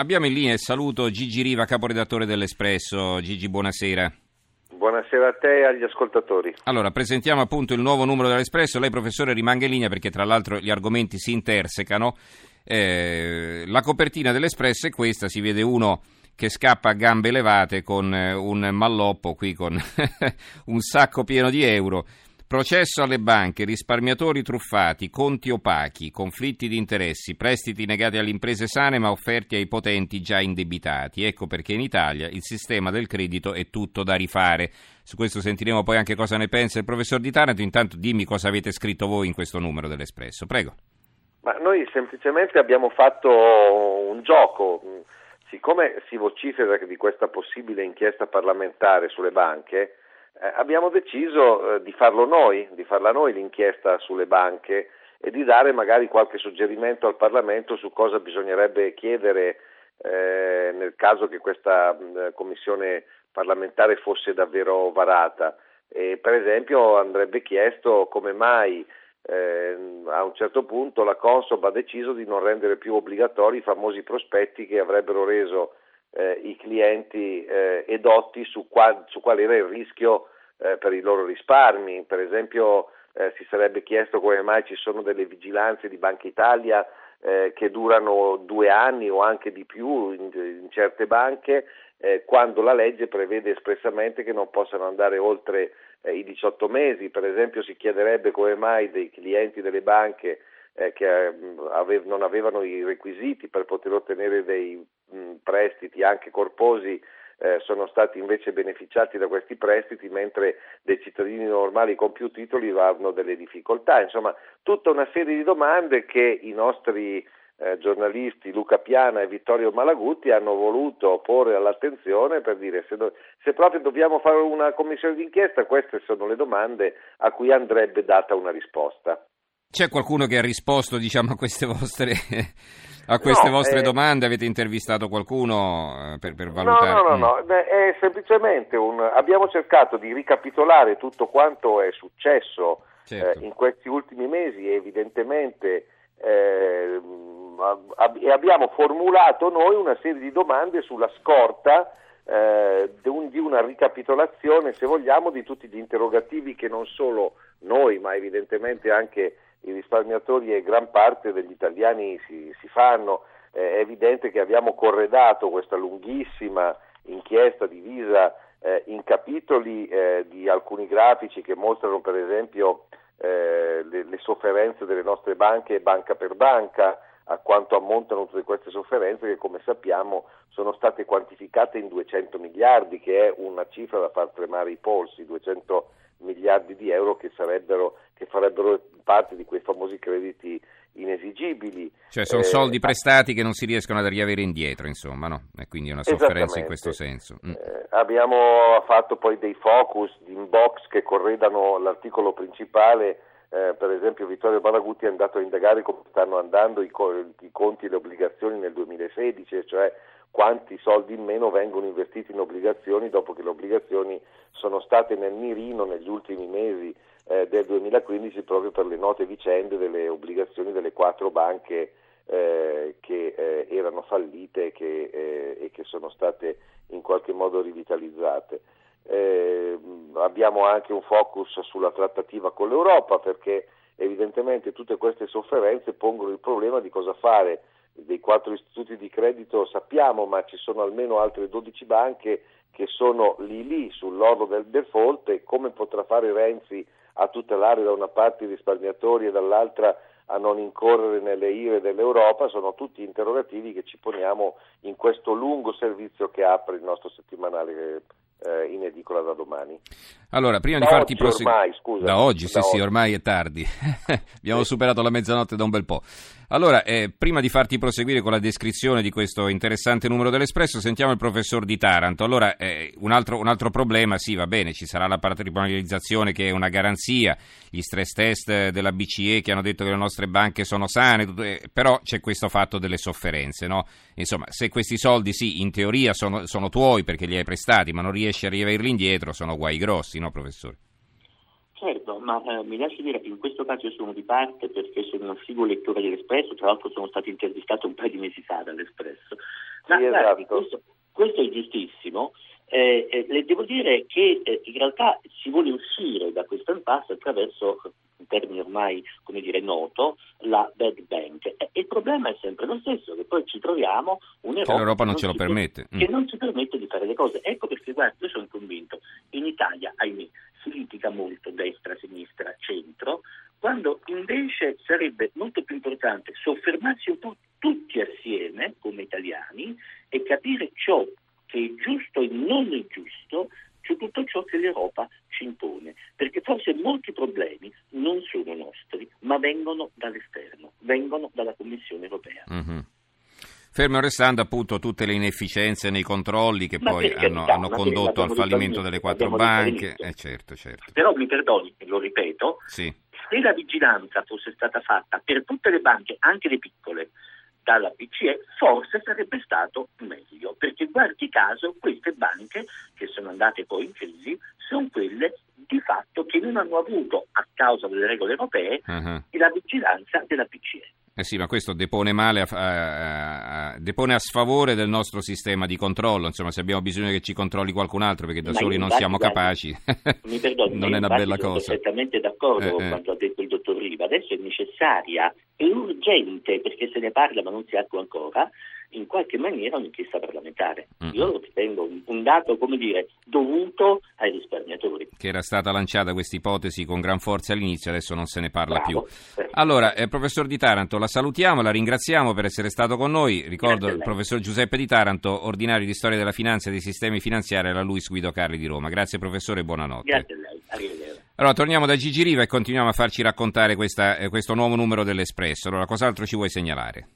Abbiamo in linea il saluto Gigi Riva, caporedattore dell'Espresso. Gigi, buonasera. Buonasera a te e agli ascoltatori. Allora, presentiamo appunto il nuovo numero dell'Espresso. Lei, professore, rimanga in linea perché tra l'altro gli argomenti si intersecano. Eh, la copertina dell'Espresso è questa, si vede uno che scappa a gambe levate con eh, un malloppo qui con un sacco pieno di euro. Processo alle banche, risparmiatori truffati, conti opachi, conflitti di interessi, prestiti negati alle imprese sane ma offerti ai potenti già indebitati. Ecco perché in Italia il sistema del credito è tutto da rifare. Su questo sentiremo poi anche cosa ne pensa il professor Di Taranto. Intanto dimmi cosa avete scritto voi in questo numero dell'Espresso. Prego. Ma noi semplicemente abbiamo fatto un gioco. Siccome si vocifera di questa possibile inchiesta parlamentare sulle banche, eh, abbiamo deciso eh, di farlo noi, di farla noi l'inchiesta sulle banche e di dare magari qualche suggerimento al Parlamento su cosa bisognerebbe chiedere eh, nel caso che questa mh, commissione parlamentare fosse davvero varata. E, per esempio andrebbe chiesto come mai eh, a un certo punto la Consob ha deciso di non rendere più obbligatori i famosi prospetti che avrebbero reso eh, i clienti eh, edotti su, qua, su qual era il rischio eh, per i loro risparmi. Per esempio eh, si sarebbe chiesto come mai ci sono delle vigilanze di Banca Italia eh, che durano due anni o anche di più in, in certe banche, eh, quando la legge prevede espressamente che non possano andare oltre i 18 mesi. Per esempio si chiederebbe come mai dei clienti delle banche eh, che ave- non avevano i requisiti per poter ottenere dei mh, prestiti anche corposi eh, sono stati invece beneficiati da questi prestiti, mentre dei cittadini normali con più titoli hanno delle difficoltà. Insomma, tutta una serie di domande che i nostri eh, giornalisti Luca Piana e Vittorio Malagutti hanno voluto porre all'attenzione per dire se, do- se proprio dobbiamo fare una commissione d'inchiesta, queste sono le domande a cui andrebbe data una risposta. C'è qualcuno che ha risposto diciamo, a queste vostre, a queste no, vostre eh, domande? Avete intervistato qualcuno eh, per, per valutare? No, no, no, no. Beh, è semplicemente un... abbiamo cercato di ricapitolare tutto quanto è successo certo. eh, in questi ultimi mesi e evidentemente eh, e abbiamo formulato noi una serie di domande sulla scorta eh, di una ricapitolazione, se vogliamo, di tutti gli interrogativi che non solo noi, ma evidentemente anche i risparmiatori e gran parte degli italiani si, si fanno. Eh, è evidente che abbiamo corredato questa lunghissima inchiesta divisa eh, in capitoli eh, di alcuni grafici che mostrano per esempio eh, le, le, sofferenze delle nostre banche banca per banca, a quanto ammontano tutte queste sofferenze che come sappiamo sono state quantificate in 200 miliardi, che è una cifra da far tremare i polsi, 200 miliardi di euro che, che farebbero parte di quei famosi crediti inesigibili. Cioè sono eh, soldi prestati che non si riescono a riavere indietro, insomma, no? E quindi è una sofferenza in questo senso. Mm. Eh, abbiamo fatto poi dei focus di inbox che corredano l'articolo principale. Eh, per esempio Vittorio Balagutti è andato a indagare come stanno andando i, co- i conti e le obbligazioni nel 2016, cioè quanti soldi in meno vengono investiti in obbligazioni dopo che le obbligazioni sono state nel mirino negli ultimi mesi eh, del 2015 proprio per le note vicende delle obbligazioni delle quattro banche eh, che eh, erano fallite che, eh, e che sono state in qualche modo rivitalizzate. Eh, abbiamo anche un focus sulla trattativa con l'Europa perché evidentemente tutte queste sofferenze pongono il problema di cosa fare dei quattro istituti di credito sappiamo, ma ci sono almeno altre 12 banche che sono lì lì sull'orlo del default e come potrà fare Renzi a tutelare da una parte i risparmiatori e dall'altra a non incorrere nelle ire dell'Europa, sono tutti interrogativi che ci poniamo in questo lungo servizio che apre il nostro settimanale eh, in edicola da domani. Allora, prima da di farti proseguire... Da oggi, sì, sì, ormai è tardi. Abbiamo sì. superato la mezzanotte da un bel po'. Allora, eh, prima di farti proseguire con la descrizione di questo interessante numero dell'Espresso, sentiamo il professor Di Taranto. Allora, eh, un, altro, un, altro, problema, sì, va bene, ci sarà la patrimonializzazione che è una garanzia, gli stress test della BCE che hanno detto che le nostre banche sono sane, tutto, eh, però c'è questo fatto delle sofferenze, no? Insomma, se questi soldi, sì, in teoria sono, sono tuoi perché li hai prestati, ma non riesci a riaverli indietro, sono guai grossi, no, professore? Certo, ma eh, mi lasci dire che in questo caso io sono di parte perché sono un assiduo lettore dell'Espresso, tra l'altro sono stato intervistato un paio di mesi fa dall'Espresso. Ma sì, guardi, esatto. questo, questo, è giustissimo. Eh, eh, le devo dire che eh, in realtà si vuole uscire da questo impasse attraverso un termine ormai come dire, noto, la bad bank. E il problema è sempre lo stesso, che poi ci troviamo un'Europa che l'Europa non ce lo permette. Per, mm. Che non ci permette di fare le cose. Ecco perché, guarda, io sono convinto, in Italia, ahimè, si litiga molto destra, sinistra, centro, quando invece sarebbe molto più importante soffermarsi un po' tutti assieme come italiani e capire ciò che è giusto e non è giusto su tutto ciò che l'Europa ci impone, perché forse molti problemi non sono nostri, ma vengono dall'esterno, vengono dalla Commissione europea. Mm-hmm. Fermo restando appunto tutte le inefficienze nei controlli che Ma poi hanno, carità, hanno ma condotto al fallimento delle quattro banche. Eh, certo, certo. Però mi perdoni, lo ripeto, Sì. se la vigilanza fosse stata fatta per tutte le banche, anche le piccole, dalla BCE, forse sarebbe stato meglio, perché guardi caso queste banche che sono andate poi in crisi sono quelle di fatto che non hanno avuto, a causa delle regole europee, Uh-huh. la vigilanza della BCE. Eh sì, ma questo depone male, a, a- a- depone a sfavore del nostro sistema di controllo. Insomma, se abbiamo bisogno che ci controlli qualcun altro perché da Ma soli non siamo capaci, Mi perdoni, non è una bella sono cosa. perfettamente d'accordo Eh, con eh. quanto ha detto il dottor Riva. Adesso è necessaria e urgente, perché se ne parla ma non si attua ancora, in qualche maniera un'inchiesta parlamentare. Mm. Io lo ritengo un, un dato, come dire, dovuto ai risparmiatori. che era stata lanciata questa ipotesi con gran forza all'inizio, adesso non se ne parla Bravo. più. Allora, eh, professor Di Taranto, la salutiamo, la ringraziamo per essere stato con noi. Ricordo il professor Giuseppe Di Taranto, ordinario di storia della finanza e dei sistemi finanziari alla Luis Guido Carli di Roma. Grazie professore e buonanotte. Grazie a lei. Arrivederci. Allora, torniamo da Gigi Riva e continuiamo a farci raccontare questa- eh, questo nuovo numero dell'Espresso. Allora, cos'altro ci vuoi segnalare?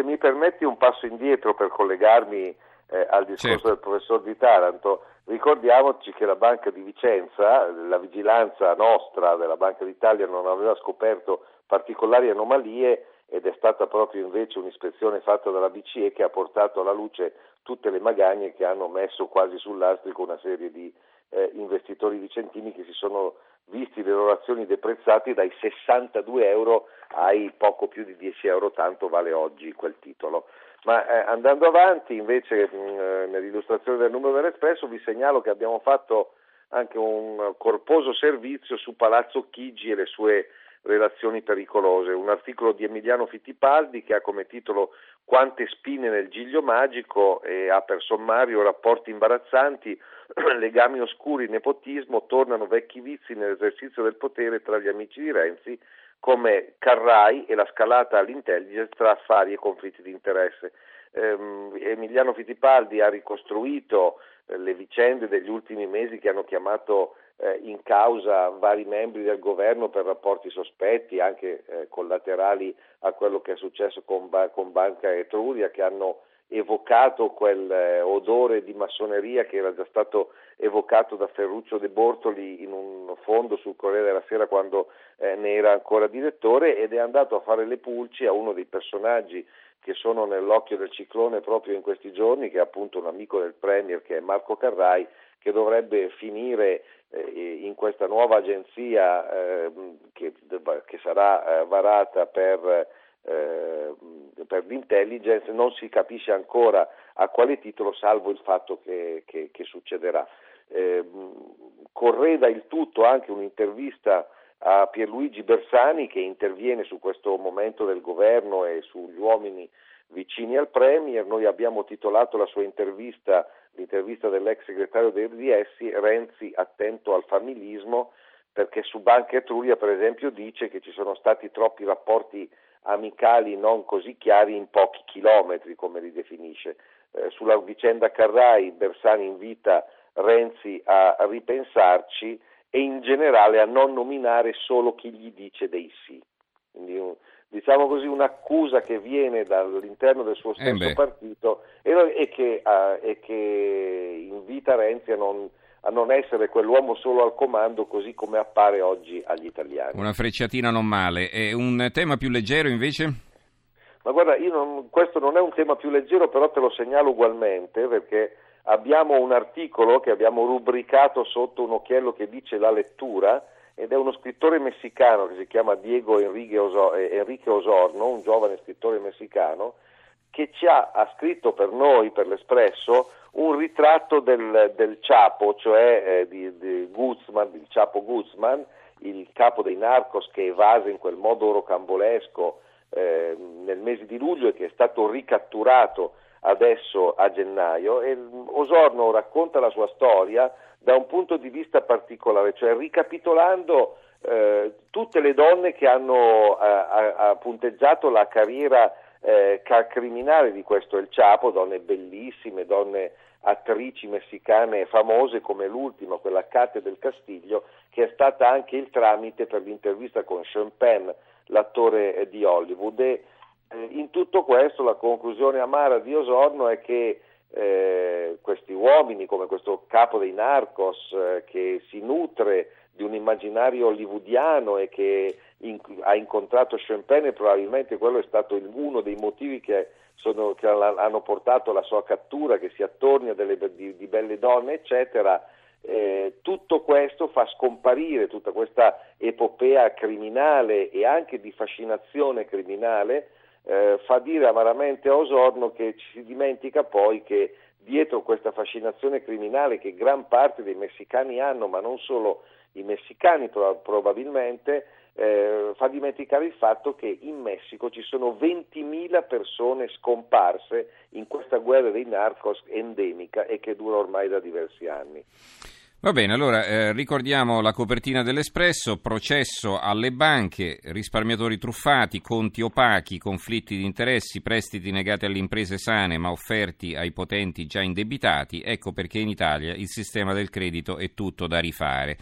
Se mi permetti un passo indietro per collegarmi eh, al discorso Certo. del professor Di Taranto, ricordiamoci che la Banca di Vicenza, la vigilanza nostra della Banca d'Italia non aveva scoperto particolari anomalie ed è stata proprio invece un'ispezione fatta dalla BCE che ha portato alla luce tutte le magagne che hanno messo quasi sull'astrico una serie di eh, investitori vicentini che si sono visti le loro azioni deprezzate dai 62 euro ai poco più di 10 euro, tanto vale oggi quel titolo. Ma eh, andando avanti, invece, mh, eh, nell'illustrazione del numero dell'Espresso, vi segnalo che abbiamo fatto anche un corposo servizio su Palazzo Chigi e le sue relazioni pericolose, un articolo di Emiliano Fittipaldi che ha come titolo Quante spine nel giglio magico e ha per sommario rapporti imbarazzanti, legami oscuri, nepotismo, tornano vecchi vizi nell'esercizio del potere tra gli amici di Renzi come Carrai e la scalata all'intelligence tra affari e conflitti di interesse. Ehm, Emiliano Fittipaldi ha ricostruito eh, le vicende degli ultimi mesi che hanno chiamato in causa vari membri del governo per rapporti sospetti, anche eh, collaterali a quello che è successo con, con Banca Etruria, che hanno evocato quel eh, odore di massoneria che era già stato evocato da Ferruccio De Bortoli in un fondo sul Corriere della Sera quando eh, ne era ancora direttore ed è andato a fare le pulci a uno dei personaggi che sono nell'occhio del ciclone proprio in questi giorni, che è appunto un amico del Premier, che è Marco Carrai, che dovrebbe finire eh, in questa nuova agenzia eh, che, che, sarà eh, varata per, eh, per l'intelligence, non si capisce ancora a quale titolo, salvo il fatto che, che, che succederà. Eh, correda il tutto anche un'intervista a Pierluigi Bersani che interviene su questo momento del governo e sugli uomini vicini al Premier. Noi abbiamo titolato la sua intervista, l'intervista dell'ex segretario dei RDS, Renzi attento al familismo, perché su Banca Etruria per esempio dice che ci sono stati troppi rapporti amicali non così chiari in pochi chilometri, come li definisce. Eh, sulla vicenda Carrai Bersani invita Renzi a ripensarci e in generale a non nominare solo chi gli dice dei sì. Quindi un, diciamo così un'accusa che viene dall'interno del suo stesso Eh partito e, e, che, uh, e, che, invita Renzi a non, a non, essere quell'uomo solo al comando così come appare oggi agli italiani. Una frecciatina non male. E un tema più leggero invece? Ma guarda, non, questo non è un tema più leggero, però te lo segnalo ugualmente perché abbiamo un articolo che abbiamo rubricato sotto un occhiello che dice la lettura ed è uno scrittore messicano che si chiama Diego eh, Enrique Osorno, un giovane scrittore messicano, che ci ha, ha, scritto per noi, per l'Espresso, un ritratto del, del Chapo, cioè eh, di, di Guzman, il Chapo Guzman, il capo dei narcos che evase in quel modo rocambolesco eh, nel mese di luglio e che è stato ricatturato adesso a gennaio. E Osorno racconta la sua storia da un punto di vista particolare, cioè ricapitolando eh, tutte le donne che hanno eh, punteggiato la carriera eh, criminale di questo El Chapo, donne bellissime, donne attrici messicane famose come l'ultima, quella Cate del Castiglio, che è stata anche il tramite per l'intervista con Sean Penn, l'attore di Hollywood. E eh, in tutto questo la conclusione amara di Osorno è che eh, questi uomini, come questo capo dei narcos eh, che si nutre di un immaginario hollywoodiano e che in, ha incontrato Sean Penn e probabilmente quello è stato il, uno dei motivi che, sono, che, hanno portato alla sua cattura, che si attorni a delle, di, di belle donne, eccetera. Eh, tutto questo fa scomparire tutta questa epopea criminale e anche di fascinazione criminale eh, fa dire amaramente a Osorno che ci si dimentica poi che dietro questa fascinazione criminale che gran parte dei messicani hanno, ma non solo i messicani probabilmente, eh, fa dimenticare il fatto che in Messico ci sono 20.000 persone scomparse in questa guerra dei narcos endemica e che dura ormai da diversi anni. Va bene, allora eh, ricordiamo la copertina dell'Espresso, processo alle banche, risparmiatori truffati, conti opachi, conflitti di interessi, prestiti negati alle imprese sane ma offerti ai potenti già indebitati, ecco perché in Italia il sistema del credito è tutto da rifare.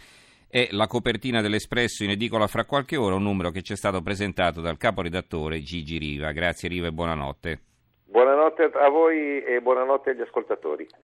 È la copertina dell'Espresso in edicola fra qualche ora, un numero che ci è stato presentato dal caporedattore Gigi Riva. Grazie Riva e buonanotte. Buonanotte a voi e buonanotte agli ascoltatori.